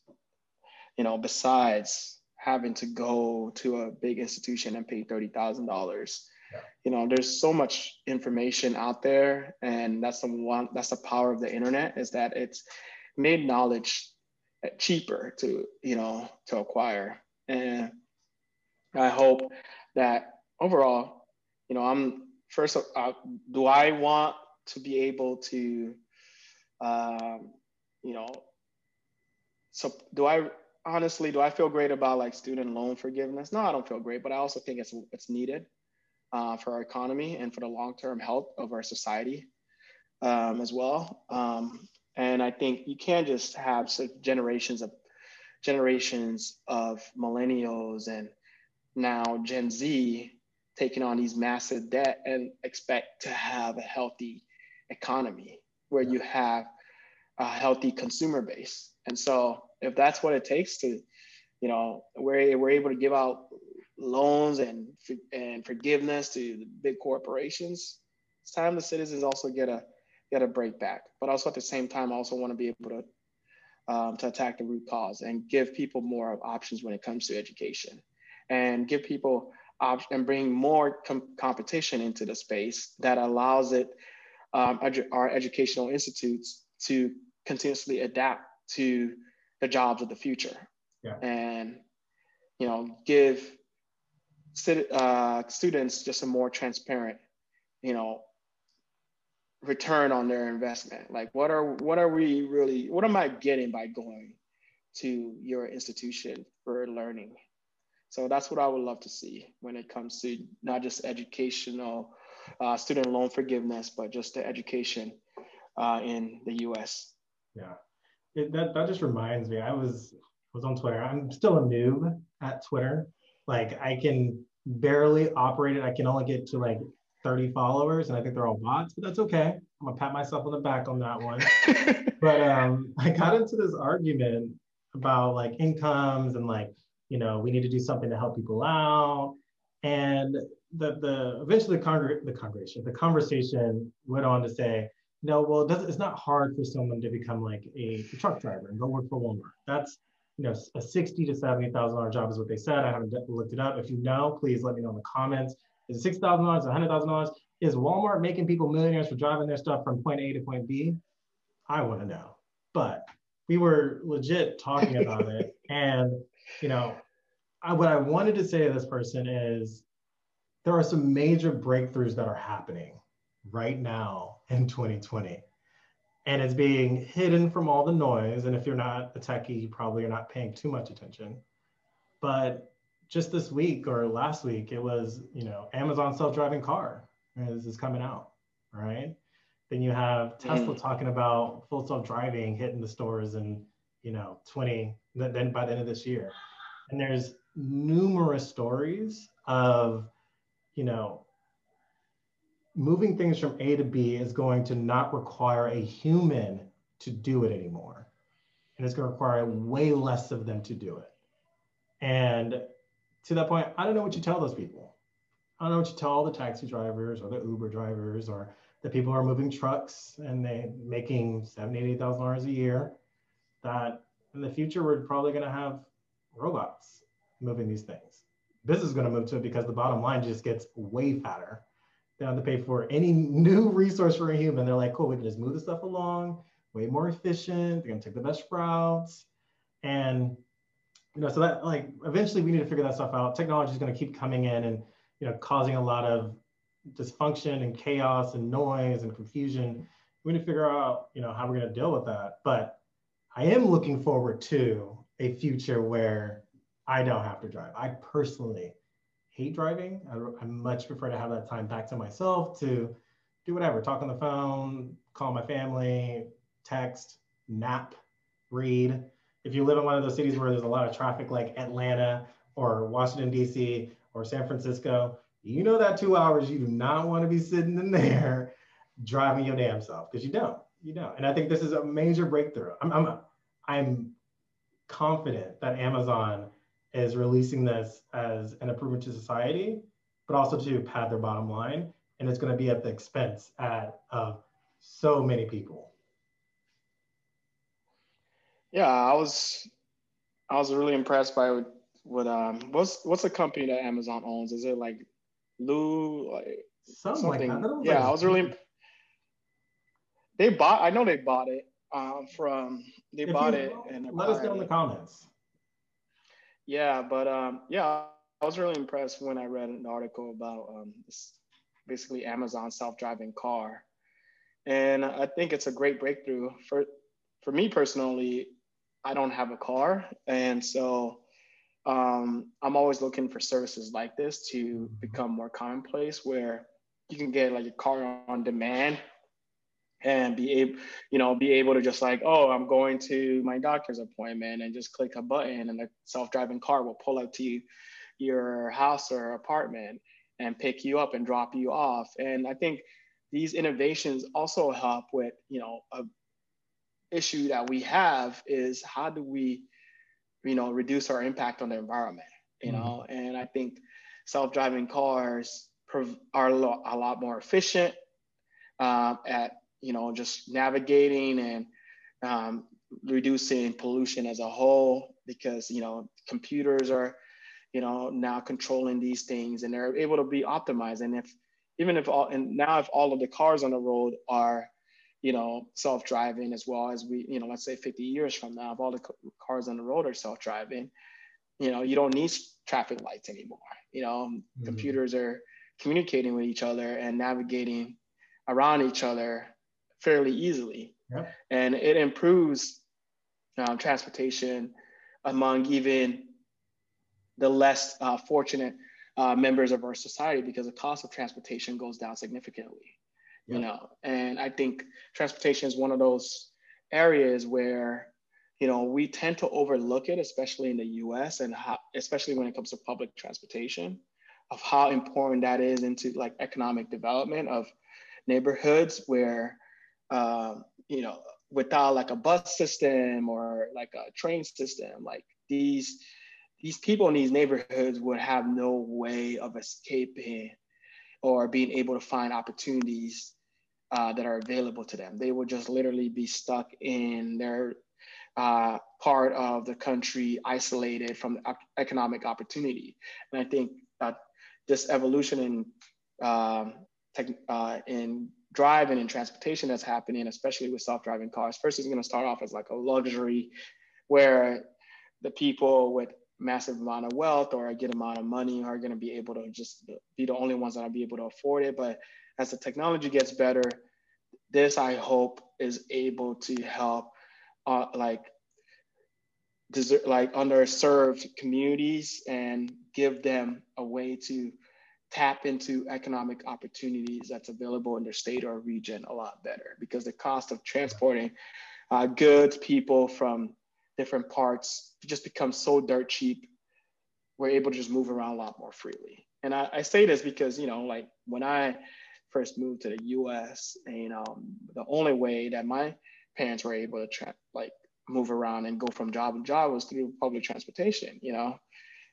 you know, besides having to go to a big institution and pay $30,000. You know, there's so much information out there and that's the one, that's the power of the internet is that it's made knowledge cheaper to, you know, to acquire. And I hope that overall, you know, I'm first, uh, do I want to be able to, um, you know, so do I honestly, do I feel great about like student loan forgiveness? No, I don't feel great, but I also think it's it's needed uh, for our economy and for the long term health of our society um, as well. Um, and I think you can't just have generations of generations of millennials and now Gen Z taking on these massive debt and expect to have a healthy economy where you have a healthy consumer base. And so if that's what it takes to, you know, we're, we're able to give out loans and, and forgiveness to the big corporations, it's time the citizens also get a, get a break back. But also at the same time, I also want to be able to, um, to attack the root cause and give people more options when it comes to education and give people op- and bring more com- competition into the space that allows it, um, edu- our educational institutes to continuously adapt to the jobs of the future yeah. and you know give uh, students just a more transparent you know return on their investment like what are what are we really what am i getting by going to your institution for learning so that's what i would love to see when it comes to not just educational uh, student loan forgiveness but just the education uh, in the us yeah it, that that just reminds me. I was was on Twitter. I'm still a noob at Twitter. Like I can barely operate it. I can only get to like 30 followers, and I think they're all bots, but that's okay. I'm gonna pat myself on the back on that one. but um, I got into this argument about like incomes and like you know we need to do something to help people out, and the the eventually the, congr- the congregation the conversation went on to say no, well, it it's not hard for someone to become like a, a, truck driver and go work for Walmart. That's you know a sixty to seventy thousand dollar job is what they said. I haven't looked it up. If you know, please let me know in the comments. Is it six thousand dollars, hundred thousand dollars? Is Walmart making people millionaires for driving their stuff from point A to point B? I want to know. But we were legit talking about it, and you know, I, what I wanted to say to this person is there are some major breakthroughs that are happening right now in 2020. And it's being hidden from all the noise. And if you're not a techie, you probably are not paying too much attention. But just this week or last week, it was, you know, Amazon self-driving car is, is coming out, right? Then you have Tesla mm. talking about full self-driving hitting the stores in, you know, 20, then by the end of this year. And there's numerous stories of, you know, moving things from A to B is going to not require a human to do it anymore. And it's going to require way less of them to do it. And to that point, I don't know what you tell those people. I don't know what you tell all the taxi drivers or the Uber drivers or the people who are moving trucks and they making seventy, eighty thousand dollars a year. That in the future we're probably going to have robots moving these things. Business is going to move to it because the bottom line just gets way fatter they have to pay for any new resource for a human. They're like, cool, we can just move the stuff along, way more efficient. They're gonna take the best routes. And you know, so that like eventually we need to figure that stuff out. Technology is gonna keep coming in and you know causing a lot of dysfunction and chaos and noise and confusion. We need to figure out, you know, how we're gonna deal with that. But I am looking forward to a future where I don't have to drive. I personally hate driving. I, I much prefer to have that time back to myself to do whatever, talk on the phone, call my family, text, nap, read. If you live in one of those cities where there's a lot of traffic like Atlanta or Washington, D.C., or San Francisco, you know that two hours you do not want to be sitting in there driving your damn self because you don't. You don't. And I think this is a major breakthrough. I'm, I'm, I'm confident that Amazon is releasing this as an improvement to society, but also to pad their bottom line. And it's going to be at the expense at, of so many people. Yeah, I was I was really impressed by what, what um what's what's the company that Amazon owns? Is it like Lou like something, something. like that? yeah, like, I was really they bought I know they bought it um from they bought it and let us know in the comments. Yeah, but um yeah, I was really impressed when I read an article about um this basically Amazon self-driving car. And I think it's a great breakthrough for for me personally. I don't have a car. And so um, I'm always looking for services like this to mm-hmm. become more commonplace where you can get like a car on demand and be able, you know, be able to just like, oh, I'm going to my doctor's appointment and just click a button and the self-driving car will pull up to you, your house or apartment and pick you up and drop you off. And I think these innovations also help with, you know, a issue that we have is how do we, you know, reduce our impact on the environment, you mm-hmm. know? And I think self-driving cars are a lot, more efficient um, at, you know, just navigating and um, reducing pollution as a whole because, you know, computers are, you know, now controlling these things and they're able to be optimized. And if, even if all, and now if all of the cars on the road are you know, self-driving as well as we, you know, let's say 50 years from now, if all the cars on the road are self-driving, you know, you don't need traffic lights anymore. You know, mm-hmm. computers are communicating with each other and navigating around each other fairly easily. And it improves um, transportation among even the less uh, fortunate uh, members of our society because the cost of transportation goes down significantly you know and i think transportation is one of those areas where you know we tend to overlook it especially in the us and how, especially when it comes to public transportation of how important that is into like economic development of neighborhoods where um, you know without like a bus system or like a train system like these these people in these neighborhoods would have no way of escaping or being able to find opportunities uh, that are available to them. They will just literally be stuck in their uh, part of the country, isolated from economic opportunity. And I think that this evolution in um, tech, uh, in driving and transportation that's happening, especially with self-driving cars, first is going to start off as like a luxury, where the people with massive amount of wealth or a good amount of money are going to be able to just be the only ones that will be able to afford it. But as the technology gets better, this I hope is able to help uh, like desert, like underserved communities and give them a way to tap into economic opportunities that's available in their state or region a lot better because the cost of transporting uh, goods, people from different parts just become so dirt cheap. We're able to just move around a lot more freely. And I, I say this because, you know, like when I first moved to the US, and know, the only way that my parents were able to tra- like move around and go from job to job was through public transportation, you know,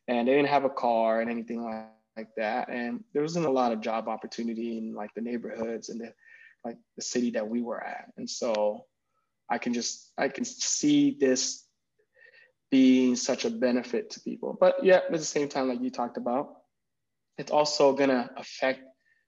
and they didn't have a car and anything like, like that. And there wasn't a lot of job opportunity in like the neighborhoods and the like the city that we were at. And so I can just I can see this being such a benefit to people. But yeah, at the same time, like you talked about, it's also gonna affect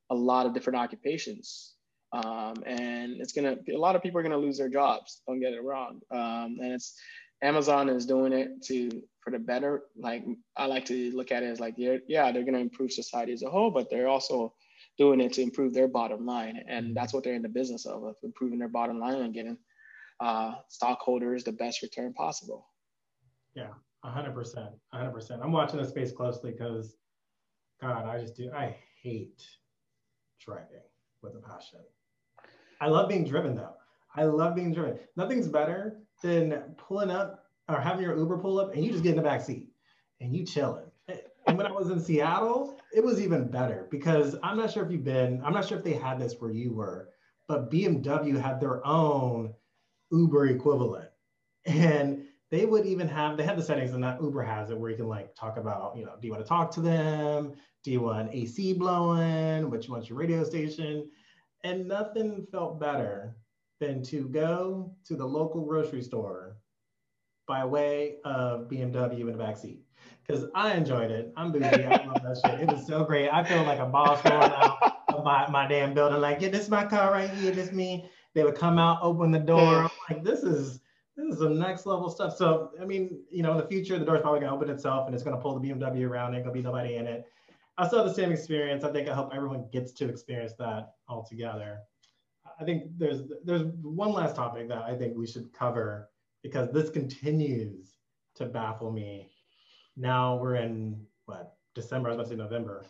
a lot of different occupations. Um, and it's gonna a lot of people are gonna lose their jobs. Don't get it wrong. Um, and it's Amazon is doing it to for the better. Like I like to look at it as like yeah, yeah, they're gonna improve society as a whole, but they're also doing it to improve their bottom line, and mm-hmm. that's what they're in the business of, of improving their bottom line and getting uh, stockholders the best return possible. Yeah, hundred percent, hundred percent. I'm watching the space closely because, God, I just do. I hate driving with a passion. I love being driven though. I love being driven. Nothing's better than pulling up or having your Uber pull up and you just get in the back seat and you chilling. And when I was in Seattle, it was even better because I'm not sure if you've been, I'm not sure if they had this where you were, but BMW had their own Uber equivalent. And they would even have, they had the settings and that Uber has it where you can like talk about, you know, do you want to talk to them? Do you want AC blowing? What you want your radio station? And nothing felt better than to go to the local grocery store by way of BMW in the backseat. Because I enjoyed it. I'm bougie. I love that shit. It was so great. I feel like a boss going out of my, my damn building, like, yeah, this is my car right here. This me. They would come out, open the door. I'm like, this is this is some next level stuff. So, I mean, you know, in the future, the door's probably gonna open itself and it's gonna pull the BMW around. Ain't gonna be nobody in it. I still have the same experience. I think I hope everyone gets to experience that all together. I think there's there's one last topic that I think we should cover because this continues to baffle me. Now we're in what December? I was about to say November.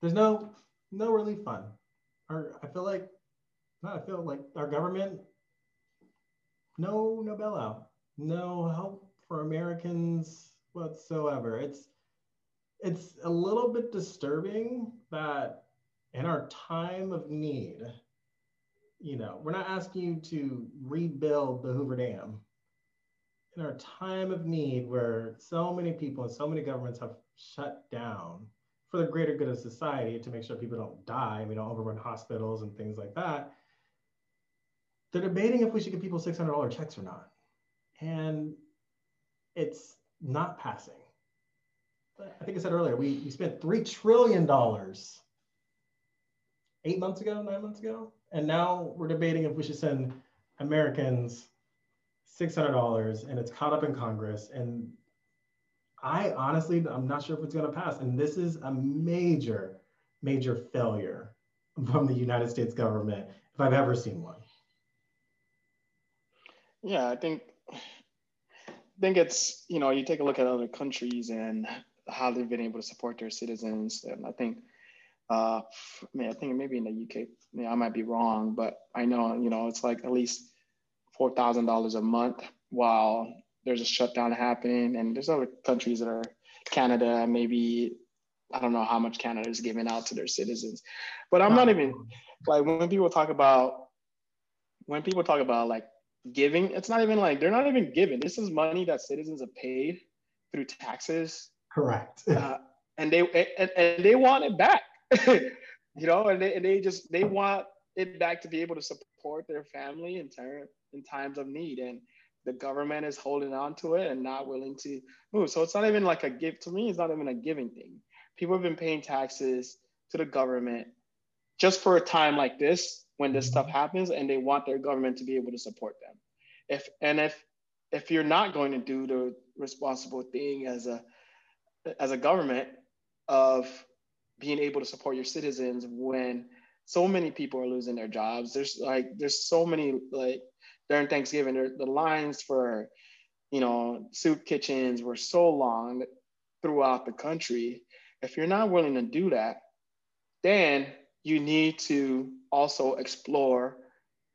There's no no relief fund. Or I feel like I feel like our government no no no help for Americans whatsoever. It's it's a little bit disturbing that in our time of need, you know, we're not asking you to rebuild the Hoover Dam. In our time of need, where so many people and so many governments have shut down for the greater good of society to make sure people don't die, we don't overrun hospitals and things like that, they're debating if we should give people $600 checks or not. And it's not passing. I think I said earlier, we, we spent $3 trillion eight months ago, nine months ago. And now we're debating if we should send Americans $600 and it's caught up in Congress. And I honestly, I'm not sure if it's going to pass. And this is a major, major failure from the United States government if I've ever seen one. Yeah, I think I think it's you know you take a look at other countries and how they've been able to support their citizens, and I think uh, I mean I think maybe in the UK, I, mean, I might be wrong, but I know you know it's like at least four thousand dollars a month while there's a shutdown happening, and there's other countries that are Canada, maybe I don't know how much Canada is giving out to their citizens, but I'm not even like when people talk about when people talk about like giving. It's not even like they're not even giving. This is money that citizens have paid through taxes. Correct. uh, and they and, and they want it back. you know, and they, and they just they want it back to be able to support their family in term in times of need. And the government is holding on to it and not willing to move. So it's not even like a gift to me. It's not even a giving thing. People have been paying taxes to the government just for a time like this when this stuff happens and they want their government to be able to support them. If and if if you're not going to do the responsible thing as a as a government of being able to support your citizens when so many people are losing their jobs there's like there's so many like during thanksgiving the lines for you know soup kitchens were so long throughout the country. If you're not willing to do that then you need to also explore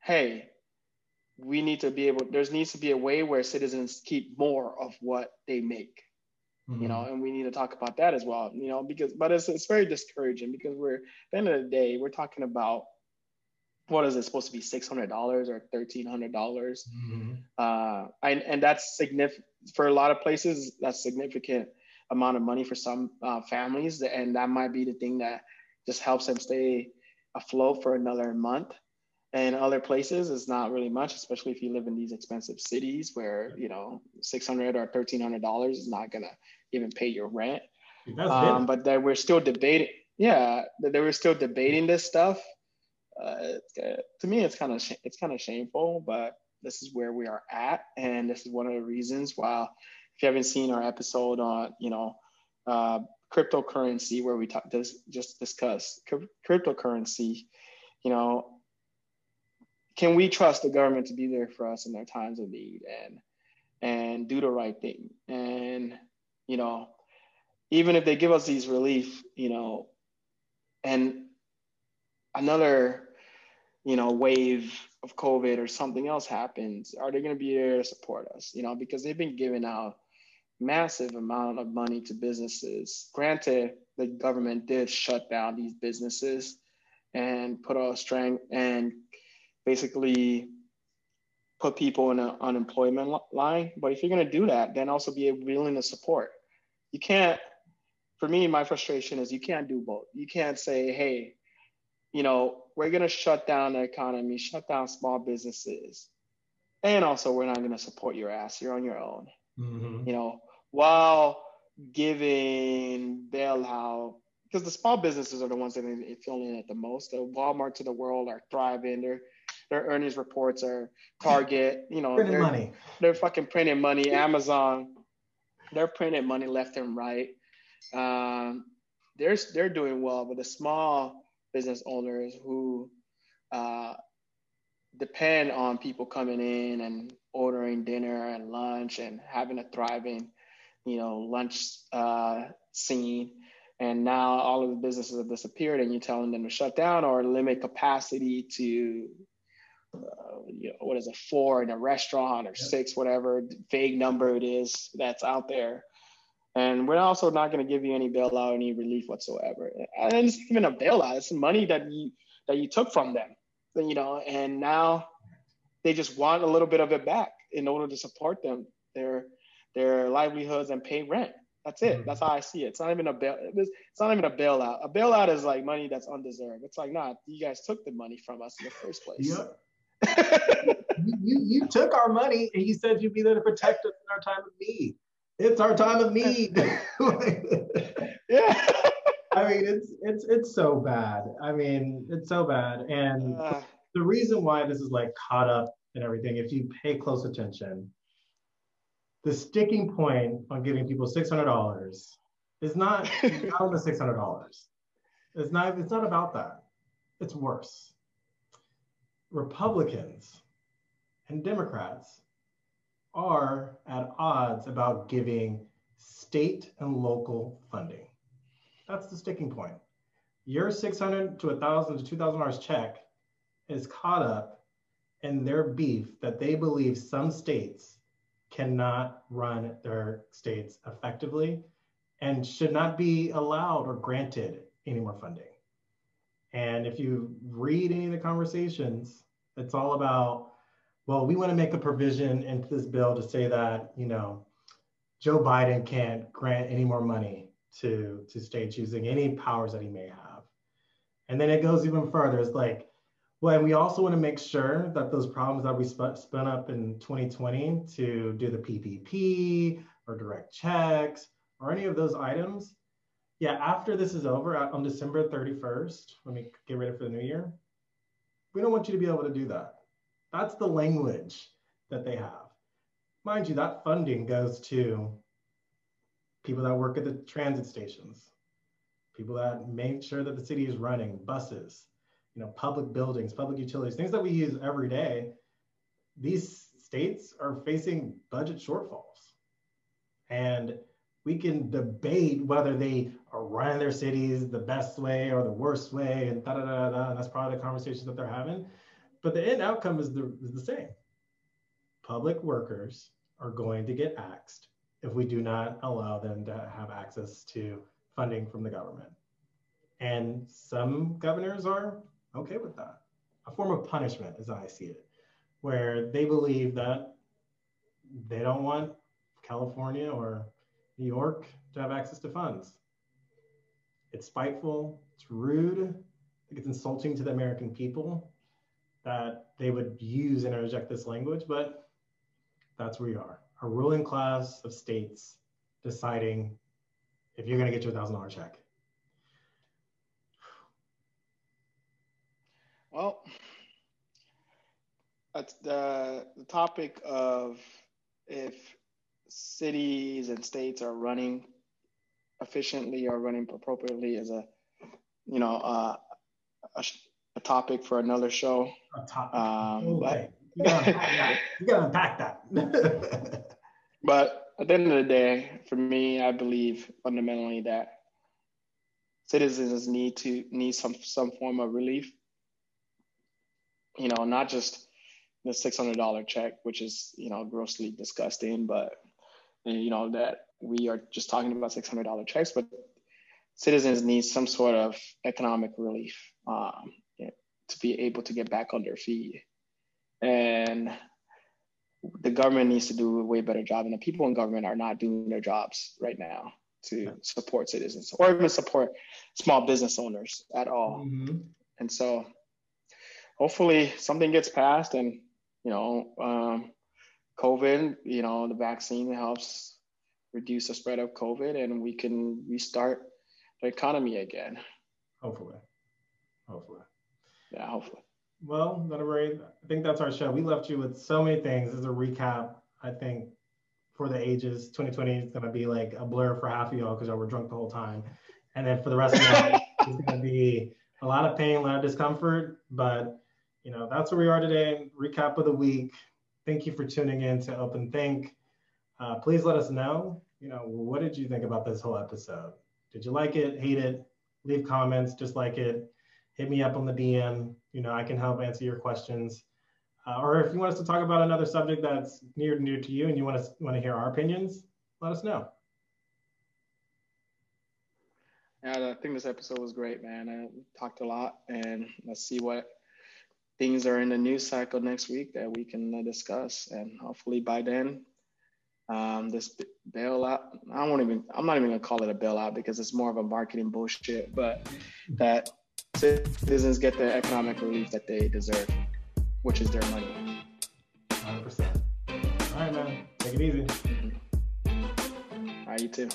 hey we need to be able there needs to be a way where citizens keep more of what they make mm-hmm. you know and we need to talk about that as well you know because but it's, it's very discouraging because we're at the end of the day we're talking about what is it supposed to be $600 or $1300 mm-hmm. uh, and, and that's significant for a lot of places that's significant amount of money for some uh, families and that might be the thing that just helps them stay afloat for another month. And other places, it's not really much, especially if you live in these expensive cities where you know six hundred or thirteen hundred dollars is not gonna even pay your rent. Um, but that we're still debating. Yeah, that they were still debating this stuff. Uh, to me, it's kind of sh- it's kind of shameful, but this is where we are at, and this is one of the reasons why. If you haven't seen our episode on, you know, uh, cryptocurrency where we talk, this, just discuss cryptocurrency, you know, can we trust the government to be there for us in their times of need and and do the right thing? And you know, even if they give us these relief, you know, and another, you know, wave of COVID or something else happens, are they going to be there to support us? You know, because they've been giving out massive amount of money to businesses. Granted, the government did shut down these businesses and put a strength and basically put people in an unemployment line. But if you're going to do that, then also be willing to support. You can't, for me, my frustration is you can't do both. You can't say, hey, you know, we're going to shut down the economy, shut down small businesses. And also, we're not going to support your ass. You're on your own. Mm-hmm. You know, while giving bailout, because the small businesses are the ones that are feeling it the most. The Walmarts of the world are thriving. Their their earnings reports are Target. You know, printing money. They're fucking printing money. Amazon, they're printing money left and right. Um, they're they're doing well, but the small business owners who uh, depend on people coming in and ordering dinner and lunch and having a thriving, you know, lunch uh, scene. And now all of the businesses have disappeared, and you're telling them to shut down or limit capacity to, uh, you know, what is it, four in a restaurant or six, whatever vague number it is that's out there. And we're also not going to give you any bailout, any relief whatsoever. And it's even a bailout; it's money that you that you took from them, you know. And now they just want a little bit of it back in order to support them, their their livelihoods and pay rent. That's it. Mm-hmm. That's how I see it. It's not even a bail. It's not even a bailout. A bailout is like money that's undeserved. It's like, nah, you guys took the money from us in the first place. Yep. you, you, you took our money and you said you'd be there to protect us in our time of need. It's our time of need. yeah. I mean, it's it's it's so bad. I mean, it's so bad. And uh, the reason why this is like caught up and everything, if you pay close attention, the sticking point on giving people $600 is not, not on the $600. It's not, it's not about that. It's worse. Republicans and Democrats are at odds about giving state and local funding. That's the sticking point. Your 600 to 1,000 to $2,000 check is caught up in their beef that they believe some states cannot run their states effectively and should not be allowed or granted any more funding. And if you read any of the conversations, it's all about, well, we want to make a provision into this bill to say that, you know, Joe Biden can't grant any more money to, to states using any powers that he may have. And then it goes even further. It's like, well, and we also want to make sure that those problems that we sp- spun up in 2020 to do the PPP or direct checks or any of those items, yeah, after this is over uh, on December 31st, when we get ready for the new year, we don't want you to be able to do that. That's the language that they have. Mind you, that funding goes to people that work at the transit stations, people that make sure that the city is running, buses, you know, public buildings, public utilities, things that we use every day, these states are facing budget shortfalls. And we can debate whether they are running their cities the best way or the worst way, and da da da da. And that's probably the conversations that they're having. But the end outcome is the, is the same. Public workers are going to get axed if we do not allow them to have access to funding from the government. And some governors are okay with that. A form of punishment, as I see it, where they believe that they don't want California or New York to have access to funds. It's spiteful, it's rude, it's insulting to the American people that they would use and reject this language, but that's where we are. A ruling class of states deciding if you're going to get your $1,000 check. Well, that's the, the topic of if cities and states are running efficiently or running appropriately is a, you know, uh, a, a, topic for another show. A topic. Um, but, you gotta, you gotta unpack that. but at the end of the day, for me, I believe fundamentally that citizens need to need some some form of relief you know, not just the six hundred dollar check, which is you know grossly disgusting, but you know that we are just talking about $600 checks, but citizens need some sort of economic relief um, to be able to get back on their feet. And the government needs to do a way better job, and the people in government are not doing their jobs right now to support citizens or even support small business owners at all. Mm-hmm. And so, hopefully, something gets passed, and you know, um, COVID, you know, the vaccine helps reduce the spread of COVID, and we can restart the economy again. Hopefully, hopefully. Yeah, hopefully. Well, Donna I think that's our show. We left you with so many things as a recap. I think for the ages, 2020 is going to be like a blur for half of y'all because y'all were drunk the whole time. And then for the rest of it, it's going to be a lot of pain, a lot of discomfort. But, you know, that's where we are today. Recap of the week. Thank you for tuning in to Open Think. Uh, please let us know, you know, what did you think about this whole episode? Did you like it, hate it? Leave comments, just like it. Hit me up on the DM. You know, I can help answer your questions. Uh, or if you want us to talk about another subject that's near and dear to you and you want to want to hear our opinions, let us know. Yeah, I think this episode was great, man. I talked a lot, and let's see what things are in the news cycle next week that we can uh, discuss. And hopefully by then, um, this bailout, I won't even, I'm not even gonna call it a bailout because it's more of a marketing bullshit, but that citizens get the economic relief that they deserve which is their money. 100%. All right, man. Take it easy. Mm-hmm. All right, you too.